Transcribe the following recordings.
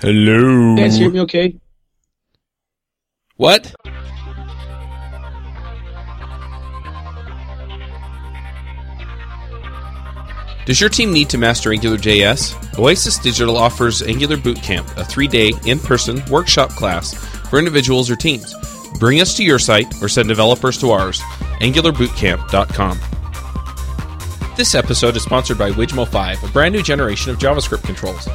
Hello. You guys hear me okay? What? Does your team need to master AngularJS? Oasis Digital offers Angular Bootcamp, a three day in person workshop class for individuals or teams. Bring us to your site or send developers to ours, angularbootcamp.com. This episode is sponsored by Wijmo 5, a brand new generation of JavaScript controls.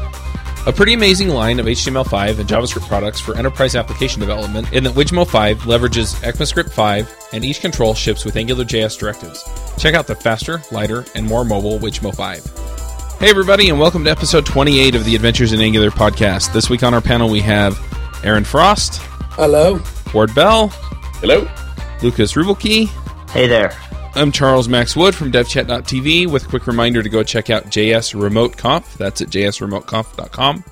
A pretty amazing line of HTML5 and JavaScript products for enterprise application development in that Wijmo 5 leverages ECMAScript 5 and each control ships with AngularJS directives. Check out the faster, lighter, and more mobile Wijmo 5. Hey everybody and welcome to episode 28 of the Adventures in Angular podcast. This week on our panel we have Aaron Frost, Hello. Ward Bell, Hello. Lucas Ruebbelke, Hey there. I'm Charles Max Wood from devchat.tv with a quick reminder to go check out JS Remote Conf. That's at jsremoteconf.com.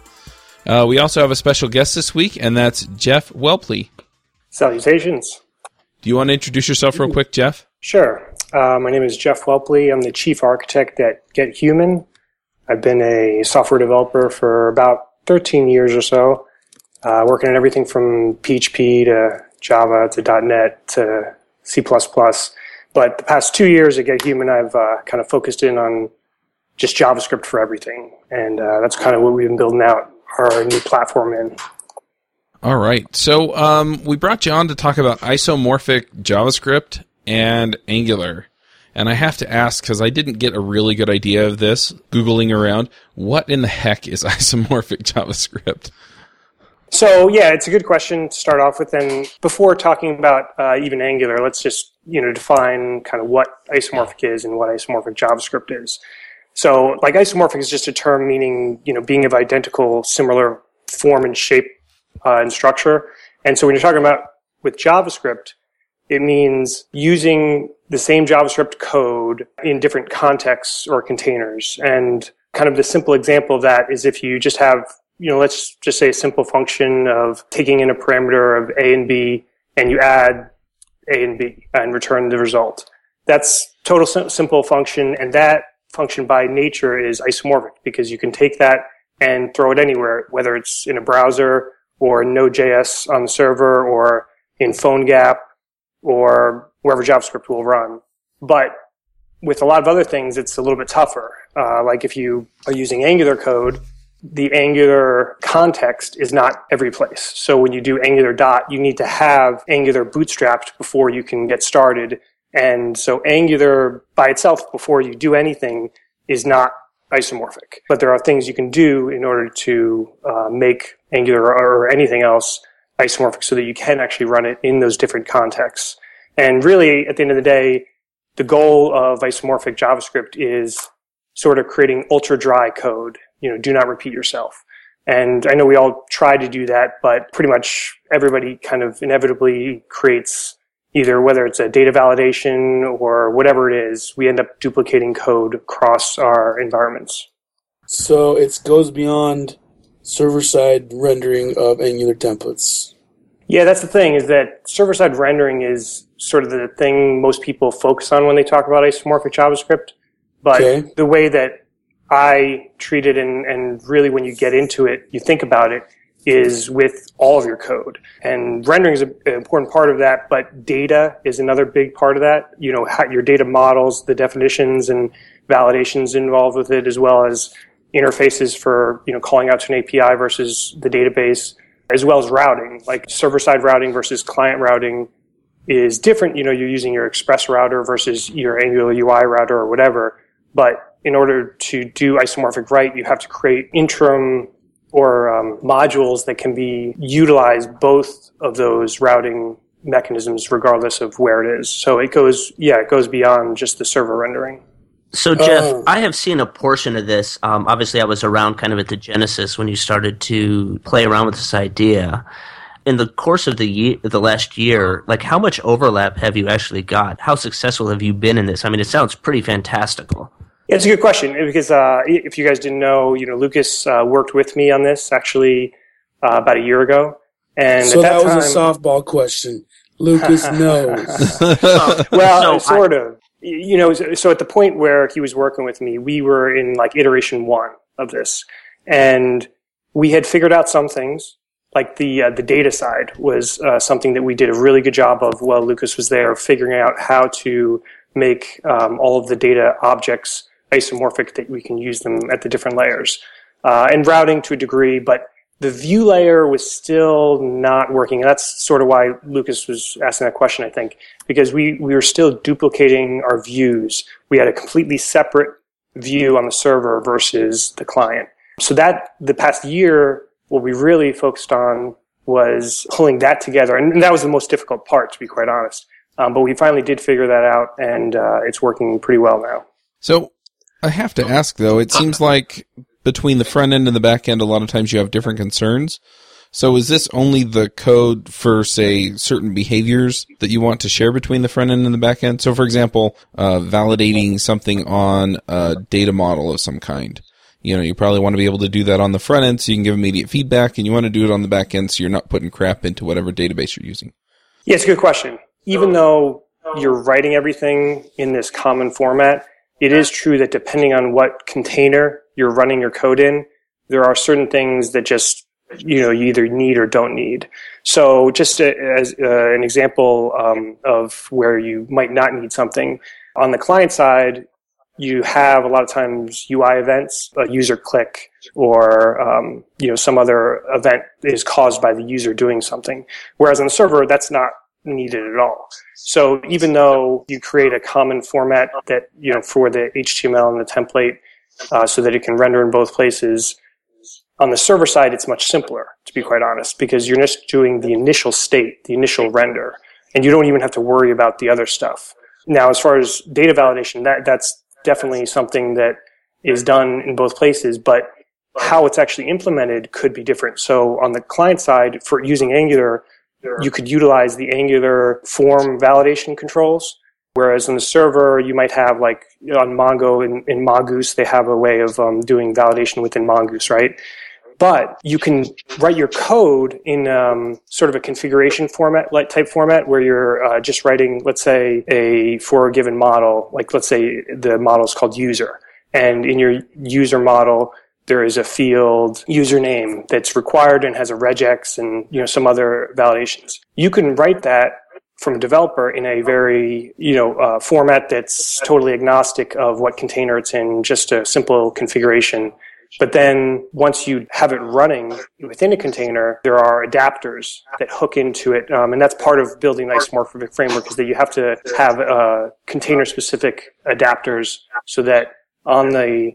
Uh, we also have a special guest this week, and that's Jeff Whelpley. Salutations. Do you want to introduce yourself real quick, Jeff? Sure. Uh, my name is Jeff Whelpley. I'm the chief architect at GetHuman. I've been a software developer for about 13 years or so, uh, working on everything from PHP to Java to .NET to C++. But the past two years at GetHuman, I've uh, kind of focused in on just JavaScript for everything, and uh, that's kind of what we've been building out our new platform in. All right. So um, we brought you on to talk about isomorphic JavaScript and Angular. And I have to ask, because I didn't get a really good idea of this, Googling around, what in the heck is isomorphic JavaScript? So yeah, it's a good question to start off with. And before talking about uh, even Angular, let's just you know define kind of what isomorphic is and what isomorphic JavaScript is. So like isomorphic is just a term meaning you know being of identical, similar form and shape uh, and structure. And so when you're talking about with JavaScript, it means using the same JavaScript code in different contexts or containers. And kind of the simple example of that is if you just have you know, let's just say a simple function of taking in a parameter of A and B and you add A and B and return the result. That's total sim- simple function and that function by nature is isomorphic because you can take that and throw it anywhere, whether it's in a browser or Node.js on the server or in PhoneGap or wherever JavaScript will run. But with a lot of other things, it's a little bit tougher. Uh, like if you are using Angular code, the Angular context is not every place. So when you do Angular dot, you need to have Angular bootstrapped before you can get started. And so Angular by itself, before you do anything, is not isomorphic. But there are things you can do in order to uh, make Angular or anything else isomorphic so that you can actually run it in those different contexts. And really, at the end of the day, the goal of isomorphic JavaScript is sort of creating ultra dry code you know, do not repeat yourself. And I know we all try to do that, but pretty much everybody kind of inevitably creates either whether it's a data validation or whatever it is, we end up duplicating code across our environments. So it goes beyond server side rendering of Angular templates. Yeah, that's the thing is that server side rendering is sort of the thing most people focus on when they talk about isomorphic JavaScript. But Okay. the way that I treat it and, and really when you get into it, you think about it is with all of your code. And rendering is an important part of that, but data is another big part of that. You know, your data models, the definitions and validations involved with it, as well as interfaces for, you know, calling out to an API versus the database, as well as routing, like server side routing versus client routing is different. You know, you're using your express router versus your Angular UI router or whatever. But in order to do isomorphic right, you have to create interim or um, modules that can be utilized both of those routing mechanisms regardless of where it is. So it goes, yeah, it goes beyond just the server rendering. So, Jeff, Oh. I have seen a portion of this. Um, obviously, I was around kind of at the genesis when you started to play around with this idea. In the course of the year, the last year, like how much overlap have you actually got? How successful have you been in this? I mean, it sounds pretty fantastical. Yeah, it's a good question because uh, if you guys didn't know, you know, Lucas uh, worked with me on this actually uh, about a year ago, and so at that, that, time, was a softball question. Lucas knows. well, So I- sort of. You know, so so at the point where he was working with me, we were in like iteration one of this, and we had figured out some things, like the uh, the data side was uh, something that we did a really good job of while Lucas was there, figuring out how to make um, all of the data objects isomorphic that we can use them at the different layers, uh, and routing to a degree, but the view layer was still not working. And that's sort of why Lucas was asking that question, I think, because we, we were still duplicating our views. We had a completely separate view on the server versus the client. So that the past year, what we really focused on was pulling that together. And that was the most difficult part, to be quite honest. Um, but we finally did figure that out and uh, it's working pretty well now. So I have to ask though, it seems like between the front end and the back end, a lot of times you have different concerns. So is this only the code for, say, certain behaviors that you want to share between the front end and the back end? So, for example, uh, validating something on a data model of some kind. You know, you probably want to be able to do that on the front end so you can give immediate feedback, and you want to do it on the back end so you're not putting crap into whatever database you're using. Yeah, it's a good question. Even though you're writing everything in this common format, it is true that depending on what container you're running your code in, there are certain things that just you know you either need or don't need. So just as uh, an example um, of where you might not need something on the client side, you have a lot of times UI events, a user click, or um, you know some other event is caused by the user doing something. Whereas on the server, that's not needed at all. So even though you create a common format that you know for the HTML and the template uh, so that it can render in both places. On the server side, it's much simpler, to be quite honest, because you're just doing the initial state, the initial render, and you don't even have to worry about the other stuff. Now, as far as data validation, that, that's definitely something that is done in both places, but how it's actually implemented could be different. So on the client side, for using Angular, you could utilize the Angular form validation controls Whereas on the server, you might have like on Mongo in, in Mongoose, they have a way of um, doing validation within Mongoose, right? But you can write your code in um, sort of a configuration format, like type format, where you're uh, just writing, let's say, a for a given model, like let's say the model is called user, and in your user model, there is a field username that's required and has a regex and you know some other validations. You can write that from a developer in a very you know uh, format that's totally agnostic of what container it's in, just a simple configuration. But then once you have it running within a container, there are adapters that hook into it, um, and that's part of building an isomorphic framework is that you have to have uh, container-specific adapters so that on the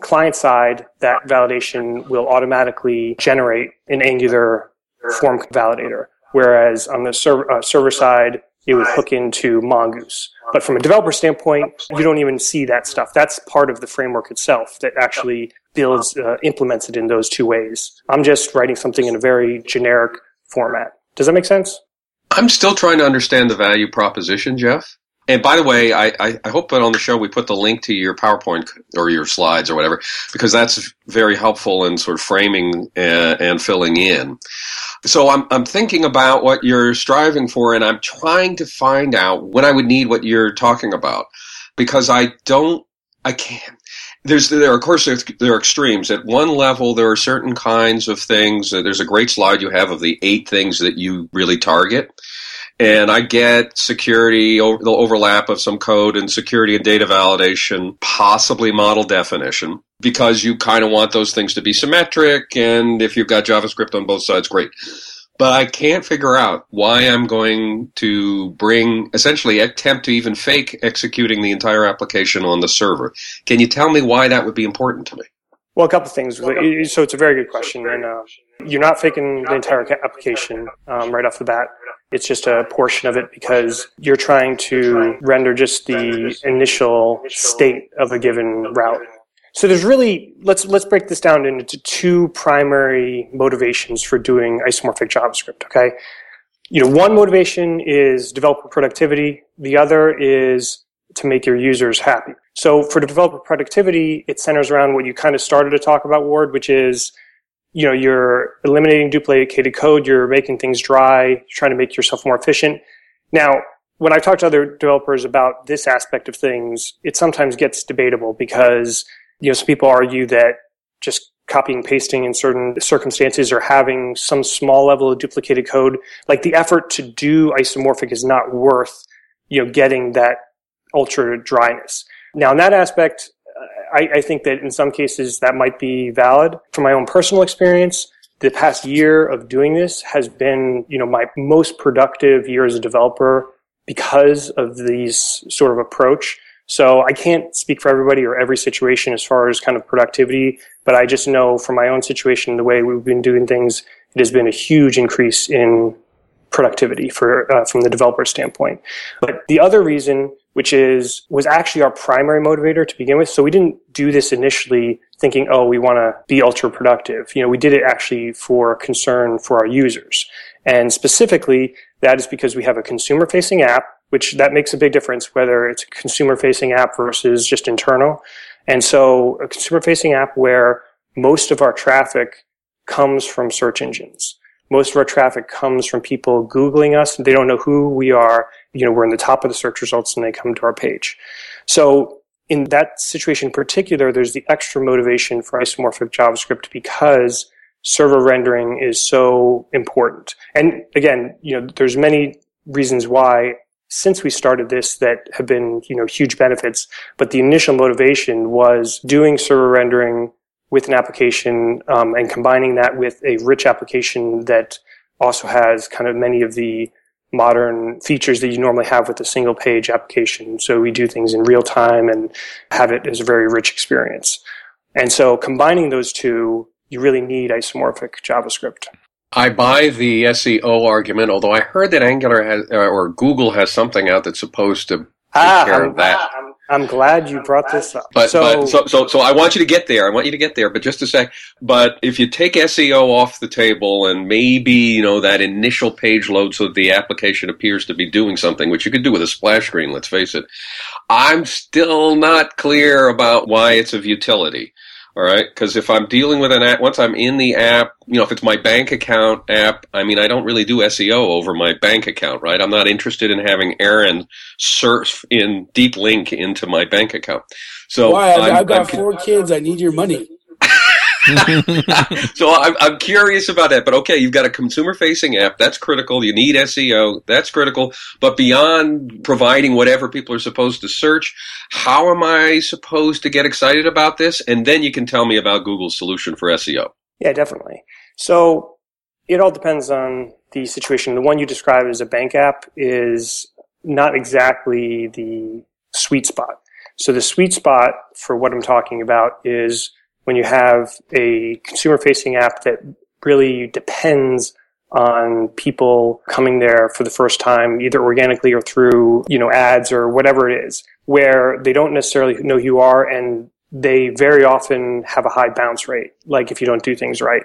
client side, that validation will automatically generate an Angular form validator whereas on the server, uh, server side, it would hook into Mongoose. But from a developer standpoint, you don't even see that stuff. That's part of the framework itself that actually builds, uh, implements it in those two ways. I'm just writing something in a very generic format. Does that make sense? I'm still trying to understand the value proposition, Jeff. And by the way, I, I, I, hope that on the show we put the link to your PowerPoint or your slides or whatever, because that's very helpful in sort of framing and, and filling in. So I'm, I'm thinking about what you're striving for, and I'm trying to find out when I would need what you're talking about, because I don't, I can't. There's there are, of course there are extremes. At one level, there are certain kinds of things. Uh, there's a great slide you have of the eight things that you really target and I get security, the overlap of some code and security and data validation, possibly model definition, because you kind of want those things to be symmetric. And if you've got JavaScript on both sides, great. But I can't figure out why I'm going to bring, essentially attempt to even fake executing the entire application on the server. Can you tell me why that would be important to me? Well, a couple of things. So it's a very good question, and uh, you're not faking the entire application um, right off the bat. It's just a portion of it because you're trying to render just the initial state of a given route. So there's really let's let's break this down into two primary motivations for doing isomorphic JavaScript. Okay, you know one motivation is developer productivity. The other is to make your users happy. So for developer productivity, it centers around what you kind of started to talk about, Ward, which is you know, you're eliminating duplicated code, you're making things dry, you're trying to make yourself more efficient. Now, when I talk to other developers about this aspect of things, it sometimes gets debatable because, you know, some people argue that just copying pasting in certain circumstances or having some small level of duplicated code, like the effort to do isomorphic is not worth, you know, getting that ultra dryness. Now, in that aspect, I, I think that in some cases that might be valid. From my own personal experience, the past year of doing this has been, you know, my most productive year as a developer because of these sort of approach. So I can't speak for everybody or every situation as far as kind of productivity, but I just know from my own situation, the way we've been doing things, it has been a huge increase in productivity for uh, from the developer standpoint. But the other reason, which is was actually our primary motivator to begin with, so we didn't do this initially thinking, oh, we want to be ultra productive. You know, we did it actually for concern for our users, and specifically that is because we have a consumer facing app which that makes a big difference whether it's a consumer facing app versus just internal. And so a consumer facing app where most of our traffic comes from search engines. Most of our traffic comes from people Googling us. They don't know who we are. You know, we're in the top of the search results and they come to our page. So in that situation in particular, there's the extra motivation for isomorphic JavaScript because server rendering is so important. And again, you know, there's many reasons why since we started this that have been, you know, huge benefits. But the initial motivation was doing server rendering with an application um, and combining that with a rich application that also has kind of many of the modern features that you normally have with a single page application. So we do things in real time and have it as a very rich experience. And so combining those two, you really need isomorphic JavaScript. I buy the SEO argument, although I heard that Angular has, uh, or Google has something out that's supposed to take ah, care I'm, of that. I'm, glad you brought this up. But so, but so, so so I want you to get there. I want you to get there. But just a sec. But if you take SEO off the table and maybe you know that initial page load, so that the application appears to be doing something, which you could do with a splash screen. Let's face it. I'm still not clear about why it's of utility. All right, because if I'm dealing with an app, once I'm in the app, you know, if it's my bank account app, I mean, I don't really do SEO over my bank account, right? I'm not interested in having Aaron surf in deep link into my bank account. So Why? I've, I've got I'm- four kids. I need your money. so I'm, I'm curious about that. But okay, you've got a consumer facing app. That's critical. You need SEO. That's critical. But beyond providing whatever people are supposed to search, how am I supposed to get excited about this? And then you can tell me about Google's solution for SEO. yeah, definitely. So it all depends on the situation. The one you described as a bank app is not exactly the sweet spot. So the sweet spot for what I'm talking about is when you have a consumer facing app that really depends on people coming there for the first time, either organically or through, you know, ads or whatever it is, where they don't necessarily know who you are and they very often have a high bounce rate, like if you don't do things right.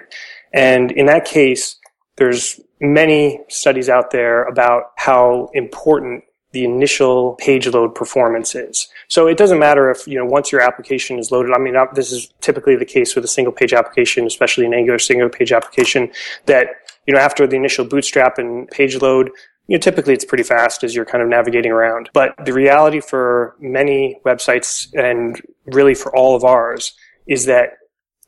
And in that case, there's many studies out there about how important the initial page load performance is. So it doesn't matter if, you know, once your application is loaded, I mean, uh, this is typically the case with a single page application, especially an Angular single page application, that, you know, after the initial bootstrap and page load, you know, typically it's pretty fast as you're kind of navigating around. But the reality for many websites and really for all of ours is that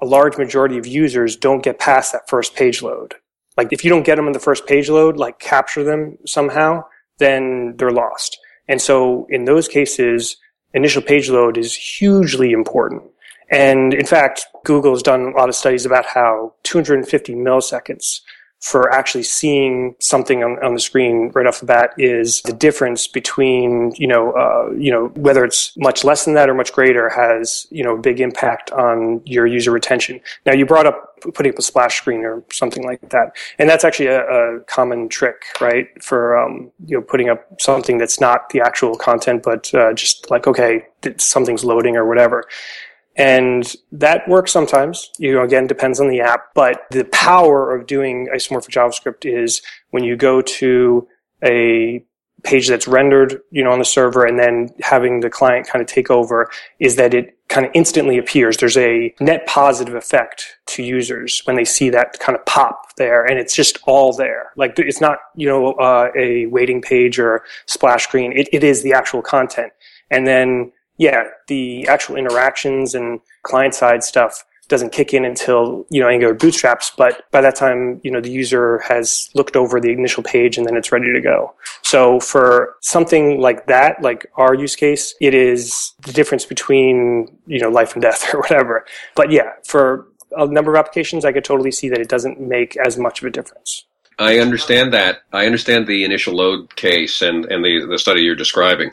a large majority of users don't get past that first page load. Like if you don't get them in the first page load, like capture them somehow, then they're lost. And so in those cases, initial page load is hugely important. And in fact, Google has done a lot of studies about how 250 milliseconds for actually seeing something on, on the screen right off the bat is the difference between, you know, uh, you know, whether it's much less than that or much greater has, you know, a big impact on your user retention. Now you brought up putting up a splash screen or something like that. And that's actually a, a common trick, right? For, um, you know, putting up something that's not the actual content, but, uh, just like, okay, something's loading or whatever. And that works sometimes. You know, again, depends on the app. But the power of doing isomorphic JavaScript is when you go to a page that's rendered, you know, on the server and then having the client kind of take over is that it kind of instantly appears. There's a net positive effect to users when they see that kind of pop there and it's just all there. Like it's not, you know, uh, a waiting page or splash screen. It, it is the actual content. And then yeah, the actual interactions and client side stuff doesn't kick in until you know Angular bootstraps. But by that time, you know the user has looked over the initial page and then it's ready to go. So for something like that, like our use case, it is the difference between you know life and death or whatever. But yeah, for a number of applications, I could totally see that it doesn't make as much of a difference. I understand that. I understand the initial load case and, and the, the study you're describing.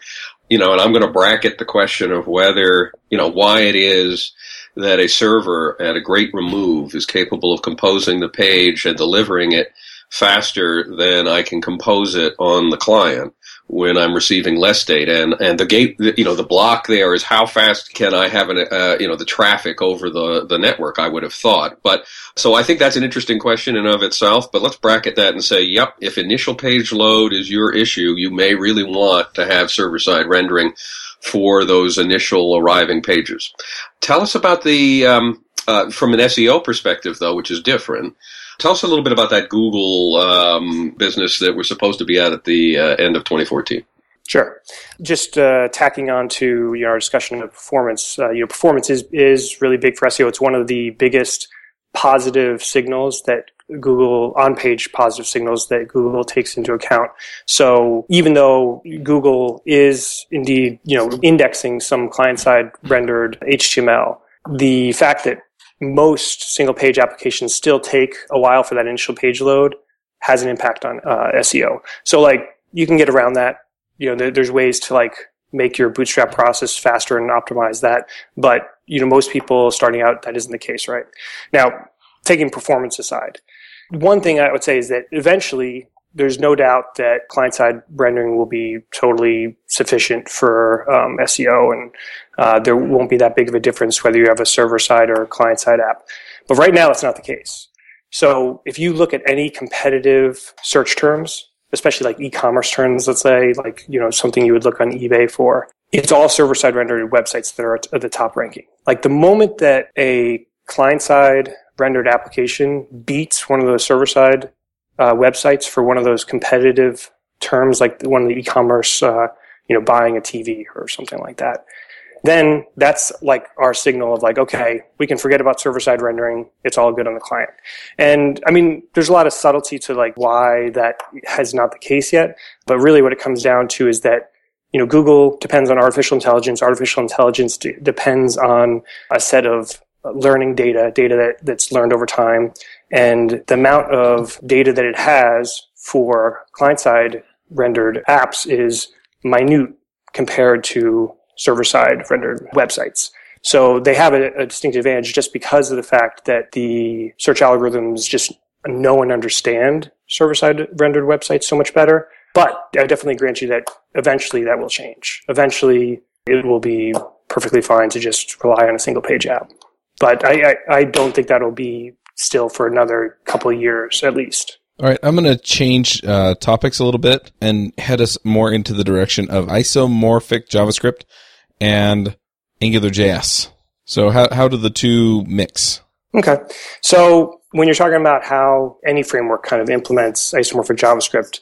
You know, and I'm going to bracket the question of whether, you know, why it is that a server at a great remove is capable of composing the page and delivering it faster than I can compose it on the client when I'm receiving less data. And, and the gate, you know, the block there is how fast can I have an, uh, you know, the traffic over the, the network, I would have thought. But so I think that's an interesting question in of itself, but let's bracket that and say, yep, if initial page load is your issue, you may really want to have server side rendering for those initial arriving pages. Tell us about the, um, uh, from an SEO perspective though, which is different. Tell us a little bit about that Google um, business that we're supposed to be at at the uh, end of 2014. Sure. Just uh, tacking on to you know, our discussion of performance. Uh, you know, performance is is really big for SEO. It's one of the biggest positive signals that Google on page positive signals that Google takes into account. So even though Google is indeed, you know, indexing some client side rendered HTML, the fact that most single page applications still take a while for that initial page load has an impact on uh, SEO. So like you can get around that. You know, there, there's ways to like make your bootstrap process faster and optimize that. But you know, most people starting out, that isn't the case, right? Now, taking performance aside, one thing I would say is that eventually there's no doubt that client side rendering will be totally sufficient for um, SEO, and uh, there won't be that big of a difference whether you have a server side or a client side app. But right now, that's not the case. So if you look at any competitive search terms, especially like e-commerce terms, let's say, like you know something you would look on eBay for, it's all server side rendered websites that are at the top ranking. Like the moment that a client side rendered application beats one of those server side uh, websites for one of those competitive terms, like one of the e-commerce, uh, you know, buying a TV or something like that, then that's like our signal of like, okay, we can forget about server side rendering. It's all good on the client. And I mean, there's a lot of subtlety to like why that has not the case yet. But really what it comes down to is that you know, Google depends on artificial intelligence. Artificial intelligence d- depends on a set of learning data, data that, that's learned over time. And the amount of data that it has for client side rendered apps is minute compared to server side rendered websites. So they have a, a distinct advantage just because of the fact that the search algorithms just know and understand server side rendered websites so much better. But I definitely grant you that eventually that will change. Eventually it will be perfectly fine to just rely on a single page app. But I, I, I don't think that'll be still for another couple of years at least. All right, I'm going to change uh, topics a little bit and head us more into the direction of isomorphic JavaScript and AngularJS. So how how do the two mix? Okay. So when you're talking about how any framework kind of implements isomorphic JavaScript,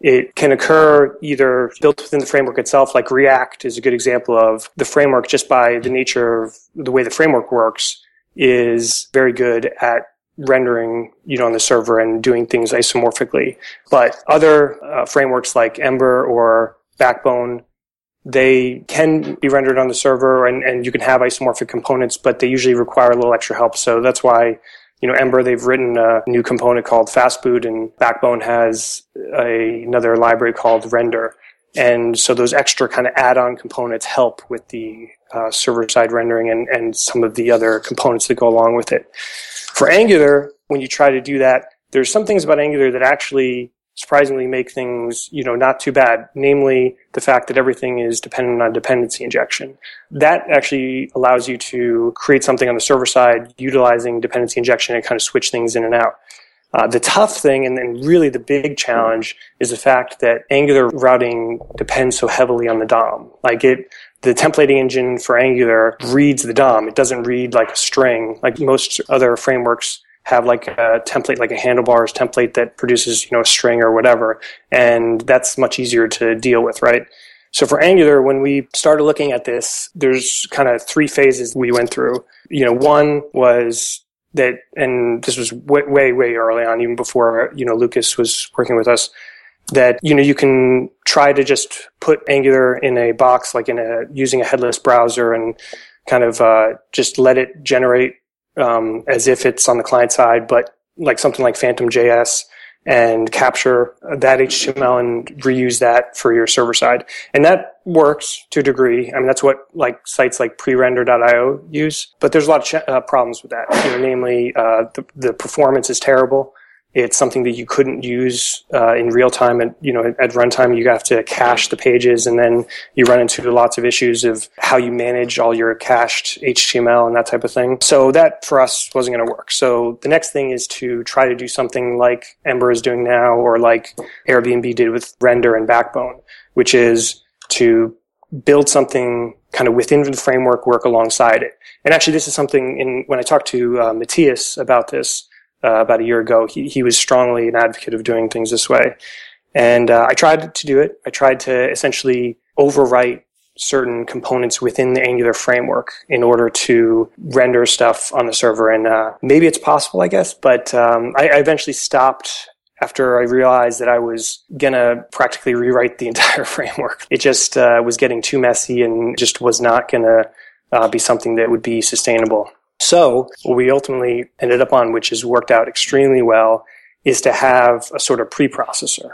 it can occur either built within the framework itself, like React is a good example of the framework just by the nature of the way the framework works is very good at rendering, you know, on the server and doing things isomorphically. But other uh, frameworks like Ember or Backbone, they can be rendered on the server and, and you can have isomorphic components, but they usually require a little extra help. So that's why you know, Ember, they've written a new component called Fastboot, and Backbone has a, another library called Rendr. And so those extra kind of add-on components help with the uh, server-side rendering and, and some of the other components that go along with it. For Angular, when you try to do that, there's some things about Angular that actually surprisingly make things, you know, not too bad. Namely, the fact that everything is dependent on dependency injection. That actually allows you to create something on the server side utilizing dependency injection and kind of switch things in and out. Uh, the tough thing, and then really the big challenge, is the fact that Angular routing depends so heavily on the DOM. Like it, the templating engine for Angular reads the DOM. It doesn't read like a string, like most other frameworks have like a template, like a handlebars template that produces, you know, a string or whatever. And that's much easier to deal with, right? So for Angular, when we started looking at this, there's kind of three phases we went through. You know, one was that, and this was way, way, way early on, even before, you know, Lucas was working with us, that, you know, you can try to just put Angular in a box, like in a, using a headless browser and kind of, uh, just let it generate, um, as if it's on the client side, but like something like Phantom JS and capture that HTML and reuse that for your server side. And that works to a degree. I mean, that's what like sites like prerender.io use, but there's a lot of ch- uh, problems with that. You know, namely, uh, the, the performance is terrible. It's something that you couldn't use uh, in real time. And you know, at runtime, you have to cache the pages, and then you run into lots of issues of how you manage all your cached HTML and that type of thing. So that for us wasn't going to work. So the next thing is to try to do something like Ember is doing now, or like Airbnb did with Rendr and Backbone, which is to build something kind of within the framework, work alongside it. And actually, this is something in when I talked to uh, Matthias about this uh, about a year ago, he, he was strongly an advocate of doing things this way. And uh, I tried to do it. I tried to essentially overwrite certain components within the Angular framework in order to render stuff on the server. And uh, maybe it's possible, I guess, but um, I, I eventually stopped after I realized that I was gonna practically rewrite the entire framework. It just uh, was getting too messy and just was not gonna uh, be something that would be sustainable. So what we ultimately ended up on, which has worked out extremely well, is to have a sort of preprocessor.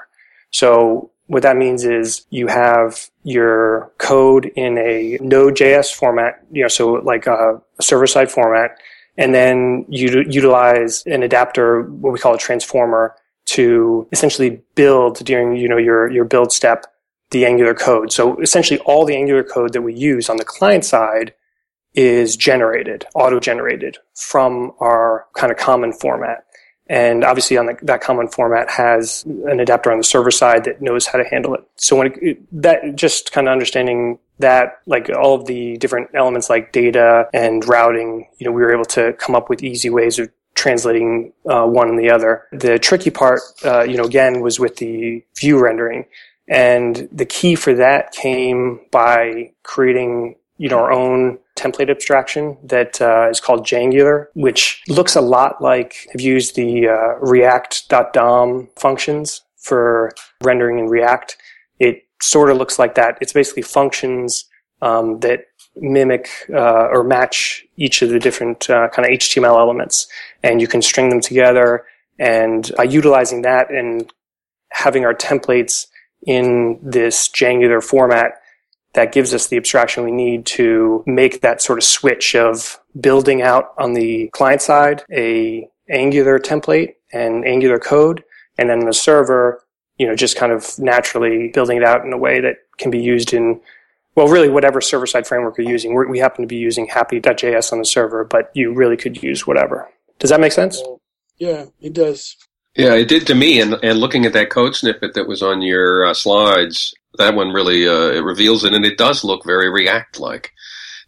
So what that means is you have your code in a Node.js format, you know, so like a, a server-side format, and then you utilize an adapter, what we call a transformer, to essentially build during, you know, your, your build step, the Angular code. So essentially all the Angular code that we use on the client side is generated, auto-generated from our kind of common format. And obviously on the, that common format has an adapter on the server side that knows how to handle it. So when it, that, just kind of understanding that, like all of the different elements like data and routing, you know, we were able to come up with easy ways of translating uh, one and the other. The tricky part, uh, you know, again, was with the view rendering. And the key for that came by creating you know, our own template abstraction that uh, is called Jangular, which looks a lot like I've used the uh, React.dom functions for rendering in React. It sort of looks like that. It's basically functions um, that mimic uh, or match each of the different uh, kind of HTML elements, and you can string them together. And by utilizing that and having our templates in this Jangular format, that gives us the abstraction we need to make that sort of switch of building out on the client side a Angular template and Angular code, and then the server, you know, just kind of naturally building it out in a way that can be used in, well, really whatever server side framework you're using. We're, we happen to be using hapi.js on the server, but you really could use whatever. Does that make sense? Yeah, it does. Yeah, it did to me. And, and looking at that code snippet that was on your uh, slides, that one really uh, it reveals it, and it does look very React like.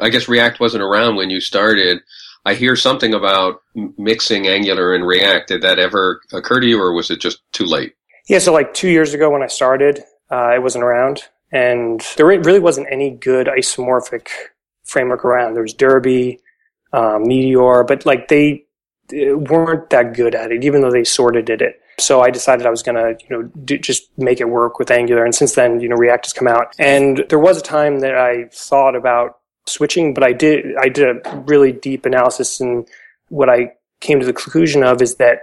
I guess React wasn't around when you started. I hear something about mixing Angular and React. Did that ever occur to you, or was it just too late? Yeah, so like two years ago when I started, uh, it wasn't around, and there really wasn't any good isomorphic framework around. There was Derby, um, Meteor, but like they weren't that good at it, even though they sorted it. So I decided I was going to, you know, do, just make it work with Angular. And since then, you know, React has come out. And there was a time that I thought about switching, but I did, I did a really deep analysis and what I came to the conclusion of is that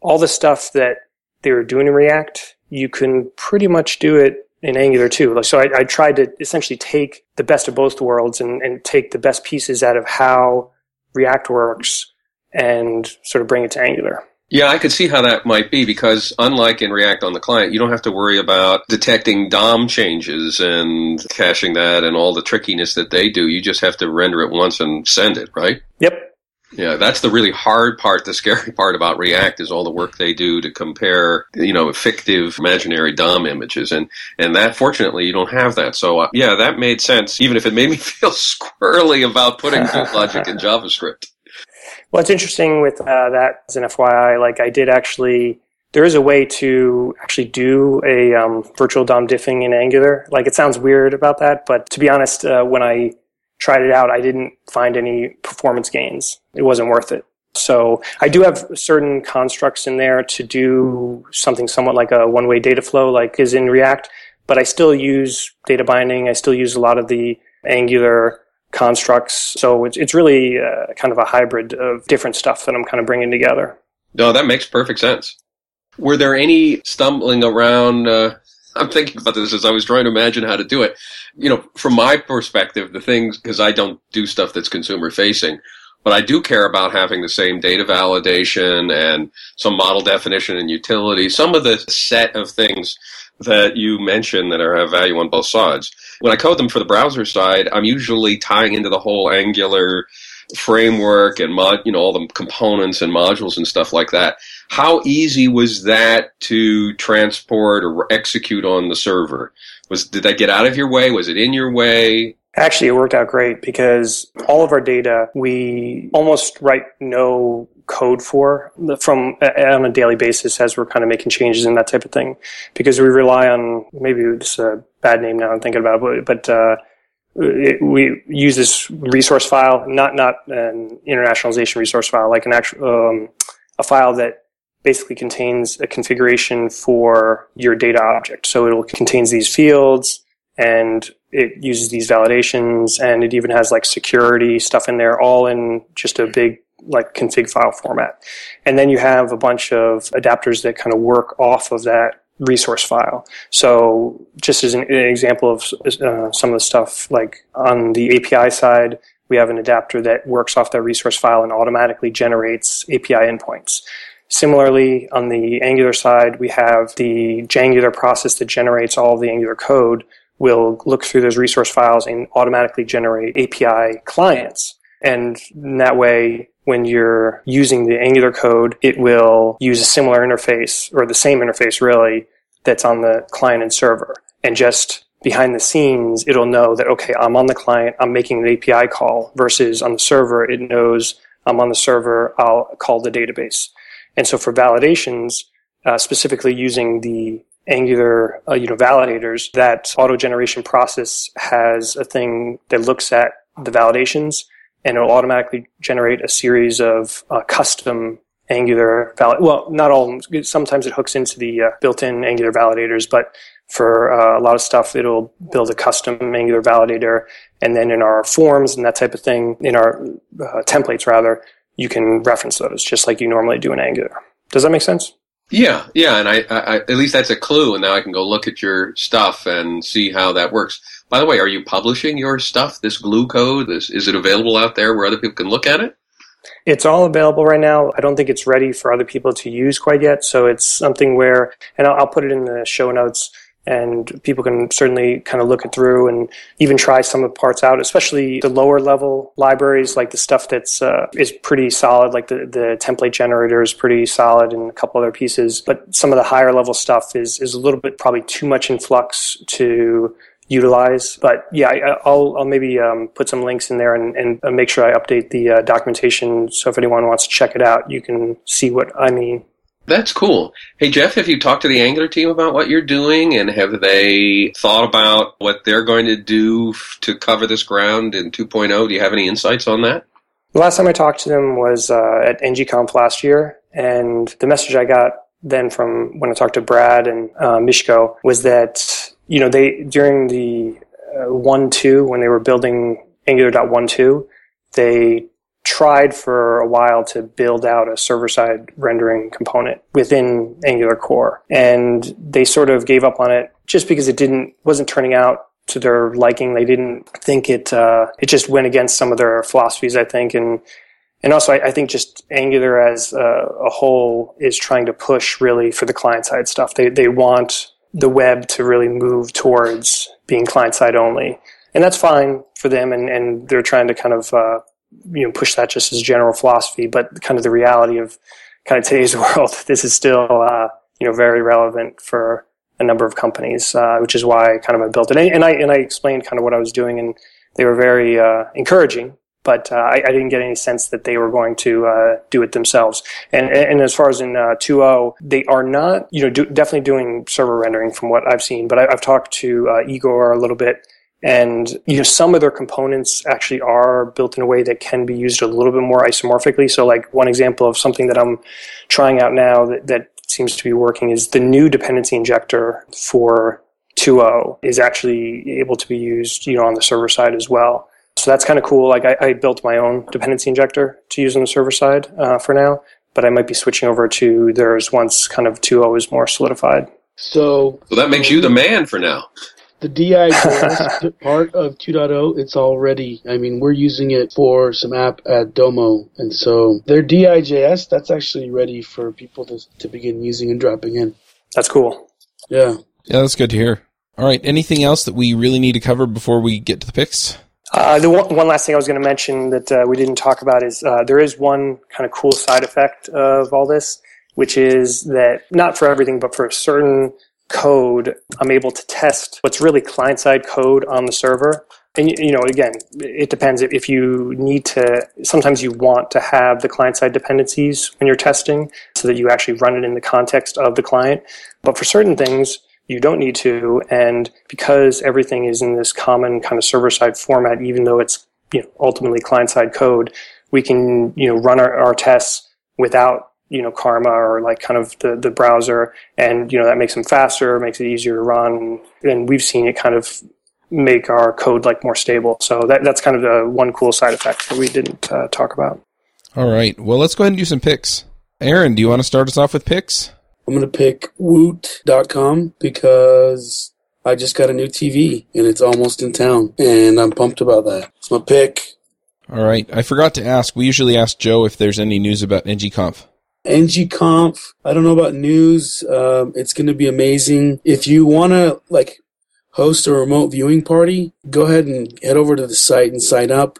all the stuff that they were doing in React, you can pretty much do it in Angular too. So I, I tried to essentially take the best of both worlds and, and take the best pieces out of how React works and sort of bring it to Angular. Yeah, I could see how that might be because unlike in React on the client, you don't have to worry about detecting DOM changes and caching that and all the trickiness that they do. You just have to render it once and send it, right? Yep. Yeah, that's the really hard part. The scary part about React is all the work they do to compare, you know, fictive imaginary DOM images. And, and that, fortunately, you don't have that. So, uh, yeah, that made sense, even if it made me feel squirrely about putting logic in JavaScript. Well, it's interesting with uh, that as an FYI. Like, I did actually there is a way to actually do a um, virtual DOM diffing in Angular. Like it sounds weird about that, but to be honest, uh, when I tried it out, I didn't find any performance gains. It wasn't worth it. So I do have certain constructs in there to do something somewhat like a one-way data flow, like is in React, but I still use data binding. I still use a lot of the Angular constructs. So it's, it's really uh, kind of a hybrid of different stuff that I'm kind of bringing together. No, that makes perfect sense. Were there any stumbling around? Uh, I'm thinking about this as I was trying to imagine how to do it. You know, from my perspective, the things, because I don't do stuff that's consumer facing, but I do care about having the same data validation and some model definition and utility, some of the set of things that you mentioned that are have value on both sides. When I code them for the browser side, I'm usually tying into the whole Angular framework and mod, you know, all the components and modules and stuff like that. How easy was that to transport or execute on the server? Was did that get out of your way? Was it in your way? Actually, it worked out great because all of our data we almost write no code for from on a daily basis as we're kind of making changes and that type of thing because we rely on maybe it's a bad name now I'm thinking about it but uh, it, we use this resource file not not an internationalization resource file like an actual um, a file that basically contains a configuration for your data object. So it contains these fields and it uses these validations and it even has like security stuff in there all in just a big like config file format. And then you have a bunch of adapters that kind of work off of that resource file. So just as an, an example of uh, some of the stuff like on the API side, we have an adapter that works off that resource file and automatically generates API endpoints. Similarly, on the Angular side, we have the Jangular process that generates all the Angular code will look through those resource files and automatically generate API clients. And that way, when you're using the Angular code, it will use a similar interface or the same interface really that's on the client and server. And just behind the scenes, it'll know that, okay, I'm on the client, I'm making an API call versus on the server, it knows I'm on the server, I'll call the database. And so for validations, uh, specifically using the Angular, uh, you know, validators, that auto generation process has a thing that looks at the validations and it'll automatically generate a series of uh, custom Angular valid. Well, not all. Sometimes it hooks into the uh, built-in Angular validators, but for uh, a lot of stuff, it'll build a custom Angular validator, and then in our forms and that type of thing, in our uh, templates rather, you can reference those just like you normally do in Angular. Does that make sense? Yeah, yeah, and I, I, at least that's a clue, and now I can go look at your stuff and see how that works. By the way, are you publishing your stuff? This glue code, this, is it available out there where other people can look at it? It's all available right now. I don't think it's ready for other people to use quite yet. So it's something where, and I'll, I'll put it in the show notes and people can certainly kind of look it through and even try some of the parts out, especially the lower level libraries, like the stuff that's uh, is pretty solid, like the, the template generator is pretty solid and a couple other pieces. But some of the higher level stuff is, is a little bit probably too much in flux to utilize. But yeah, I, will I'll maybe um, put some links in there and, and uh, make sure I update the uh, documentation. So if anyone wants to check it out, you can see what I mean. That's cool. Hey, Jeff, have you talked to the Angular team about what you're doing and have they thought about what they're going to do to cover this ground in 2.0? Do you have any insights on that? The last time I talked to them was uh, at NGConf last year, and the message I got then from when I talked to Brad and uh, Miško was that you know they during the uh, two when they were building Angular.12, they tried for a while to build out a server side rendering component within Angular core. And they sort of gave up on it just because it didn't, wasn't turning out to their liking. They didn't think it, uh, it just went against some of their philosophies, I think. And, and also I, I think just Angular as a, a whole is trying to push really for the client side stuff. They, they want the web to really move towards being client side only. And that's fine for them, and, and they're trying to kind of uh, you know push that just as general philosophy, but kind of the reality of kind of today's world, this is still uh, you know very relevant for a number of companies, uh, which is why kind of I built it. And I and I explained kind of what I was doing, and they were very uh, encouraging but uh, I, I, didn't get any sense that they were going to uh, do it themselves. And, and as far as in uh, 2.0, they are not, you know, do, definitely doing server rendering from what I've seen. But I, have talked to uh, Igor a little bit, and you know, some of their components actually are built in a way that can be used a little bit more isomorphically. So, like one example of something that I'm trying out now that, that seems to be working is the new dependency injector for 2.0 is actually able to be used, you know, on the server side as well. So that's kind of cool. Like I, I, built my own dependency injector to use on the server side uh, for now, but I might be switching over to theirs once kind of 2.0 is more solidified. So, so that makes you the man for now. The DI part of 2.0, it's already, I mean, we're using it for some app at Domo. And so their DIJS, that's actually ready for people to, to begin using and dropping in. That's cool. Yeah. Yeah, that's good to hear. All right. Anything else that we really need to cover before we get to the picks? Uh, the one, one, last thing I was going to mention that uh, we didn't talk about is uh, there is one kind of cool side effect of all this, which is that not for everything, but for a certain code, I'm able to test what's really client side code on the server. And you know, again, it depends if you need to. Sometimes you want to have the client side dependencies when you're testing, so that you actually run it in the context of the client. But for certain things, you don't need to. And because everything is in this common kind of server side format, even though it's you know, ultimately client side code, we can you know run our, our tests without you know Karma or like kind of the, the browser, and you know that makes them faster, makes it easier to run, and we've seen it kind of make our code like more stable. So that that's kind of the one cool side effect that we didn't uh, talk about. All right, well let's go ahead and do some picks. Aaron, do you want to start us off with picks? I'm going to pick Woot.com because I just got a new TV and it's almost in town and I'm pumped about that. It's my pick. All right. I forgot to ask. We usually ask Joe if there's any news about NGConf. NGConf. I don't know about news. Um, it's going to be amazing. If you want to like host a remote viewing party, go ahead and head over to the site and sign up.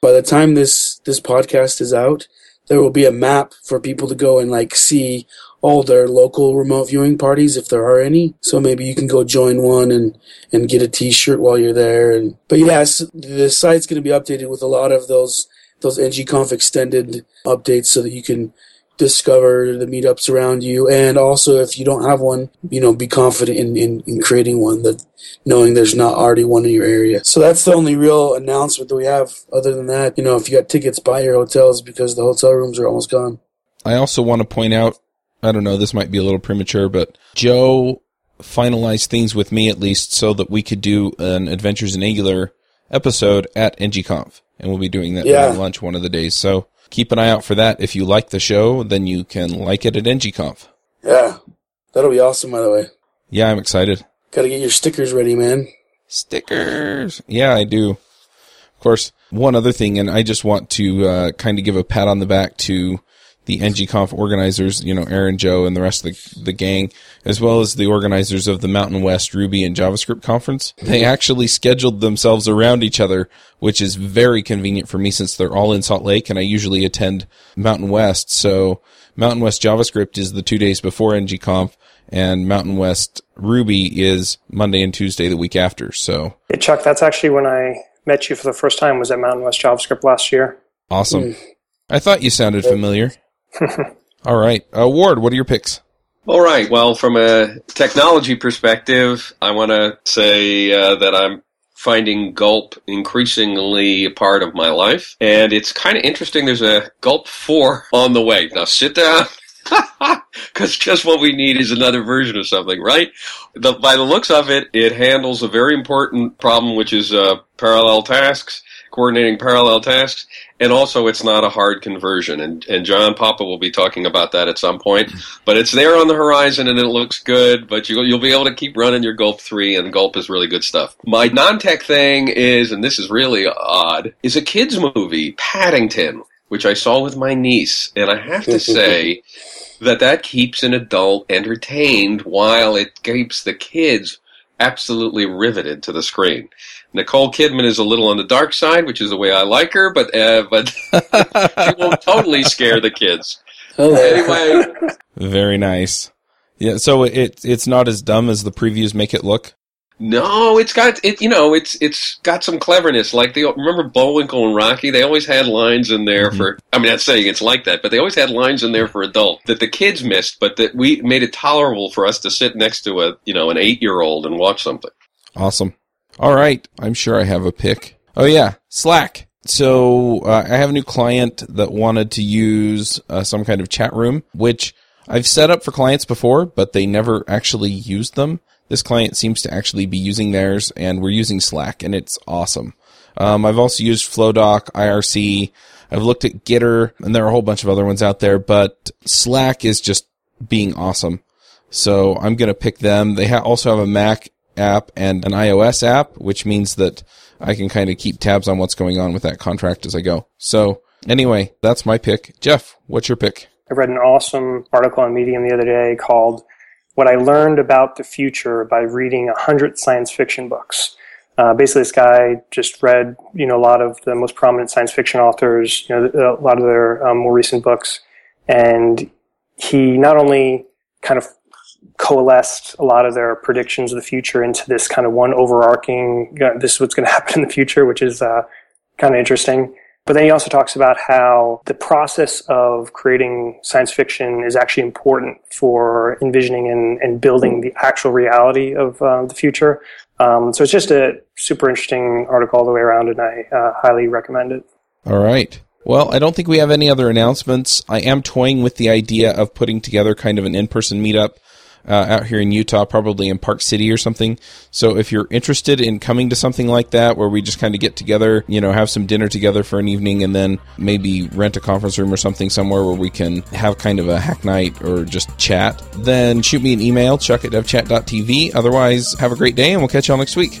By the time this this podcast is out, there will be a map for people to go and like see all their local remote viewing parties if there are any. So maybe you can go join one and, and get a t-shirt while you're there. And, but yes, the site's going to be updated with a lot of those, those NGConf extended updates so that you can discover the meetups around you. And also if you don't have one, you know, be confident in, in, in creating one that knowing there's not already one in your area. So that's the only real announcement that we have. Other than that, you know, if you got tickets, buy your hotels because the hotel rooms are almost gone. I also want to point out I don't know, this might be a little premature, but Joe finalized things with me at least so that we could do an Adventures in Angular episode at NGConf. And we'll be doing that yeah. lunch one of the days. So keep an eye out for that. If you like the show, then you can like it at NGConf. Yeah. That'll be awesome, by the way. Yeah, I'm excited. Gotta get your stickers ready, man. Stickers. Yeah, I do. Of course, one other thing, and I just want to uh, kind of give a pat on the back to the NGConf organizers, you know, Aaron, Joe, and the rest of the, the gang, as well as the organizers of the Mountain West Ruby and JavaScript conference. They actually scheduled themselves around each other, which is very convenient for me since they're all in Salt Lake and I usually attend Mountain West. So Mountain West JavaScript is the two days before NGConf and Mountain West Ruby is Monday and Tuesday the week after. So, hey, Chuck, that's actually when I met you for the first time was at Mountain West JavaScript last year. Awesome. Mm. I thought you sounded familiar. All right. Uh, Ward, what are your picks? All right. Well, from a technology perspective, I want to say uh, that I'm finding Gulp increasingly a part of my life. And it's kind of interesting. There's a Gulp 4 on the way. Now sit down. Because just what we need is another version of something, right? The, by the looks of it, it handles a very important problem, which is uh, parallel tasks coordinating parallel tasks, and also it's not a hard conversion. And, and John Papa will be talking about that at some point. But it's there on the horizon and it looks good, but you, you'll be able to keep running your Gulp 3, and Gulp is really good stuff. My non tech thing is, and this is really odd, is a kids' movie, Paddington, which I saw with my niece. And I have to say, that that keeps an adult entertained while it keeps the kids absolutely riveted to the screen. Nicole Kidman is a little on the dark side, which is the way I like her, but uh, but she won't totally scare the kids. Oh. Anyway, very nice. Yeah, so it it's not as dumb as the previews make it look. No, it's got it. You know, it's it's got some cleverness. Like they remember Bullwinkle and Rocky. They always had lines in there mm-hmm. for. I mean, not saying it's like that, but they always had lines in there for adult that the kids missed, but that we made it tolerable for us to sit next to a you know an eight year old and watch something. Awesome. All right, I'm sure I have a pick. Oh yeah, Slack. So uh, I have a new client that wanted to use uh, some kind of chat room, which I've set up for clients before, but they never actually used them. This client seems to actually be using theirs, and we're using Slack, and it's awesome. Um, I've also used Flowdock, IRC. I've looked at Gitter, and there are a whole bunch of other ones out there, but Slack is just being awesome. So I'm going to pick them. They ha- also have a Mac app and an iOS app, which means that I can kind of keep tabs on what's going on with that contract as I go. So anyway, that's my pick. Jeff, what's your pick? I read an awesome article on Medium the other day called What I Learned About the Future by Reading 100 Science Fiction Books. Uh, basically, this guy just read, you know, a lot of the most prominent science fiction authors, you know, a lot of their um, more recent books, and he not only kind of coalesced a lot of their predictions of the future into this kind of one overarching, you know, this is what's going to happen in the future, which is uh, kind of interesting. But then he also talks about how the process of creating science fiction is actually important for envisioning and, and building the actual reality of uh, the future. Um, so it's just a super interesting article all the way around, and I uh, highly recommend it. All right. Well, I don't think we have any other announcements. I am toying with the idea of putting together kind of an in person meetup uh, out here in Utah, probably in Park City or something. So if you're interested in coming to something like that, where we just kind of get together, you know, have some dinner together for an evening, and then maybe rent a conference room or something somewhere where we can have kind of a hack night or just chat, then shoot me an email, chuck at devchat.tv. Otherwise, have a great day, and we'll catch y'all next week.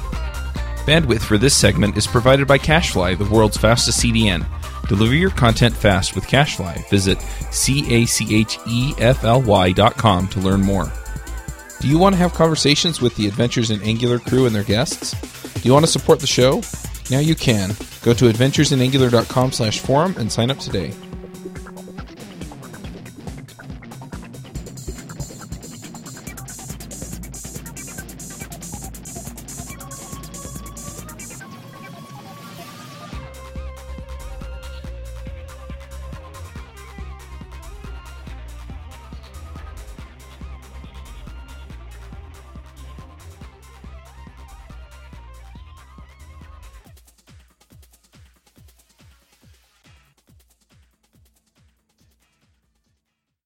Bandwidth for this segment is provided by CacheFly, the world's fastest CDN. Deliver your content fast with CacheFly. Visit C-A-C-H-E-F-L-Y dot com to learn more. Do you want to have conversations with the Adventures in Angular crew and their guests? Do you want to support the show? Now you can. Go to adventuresinangular.com slash forum and sign up today.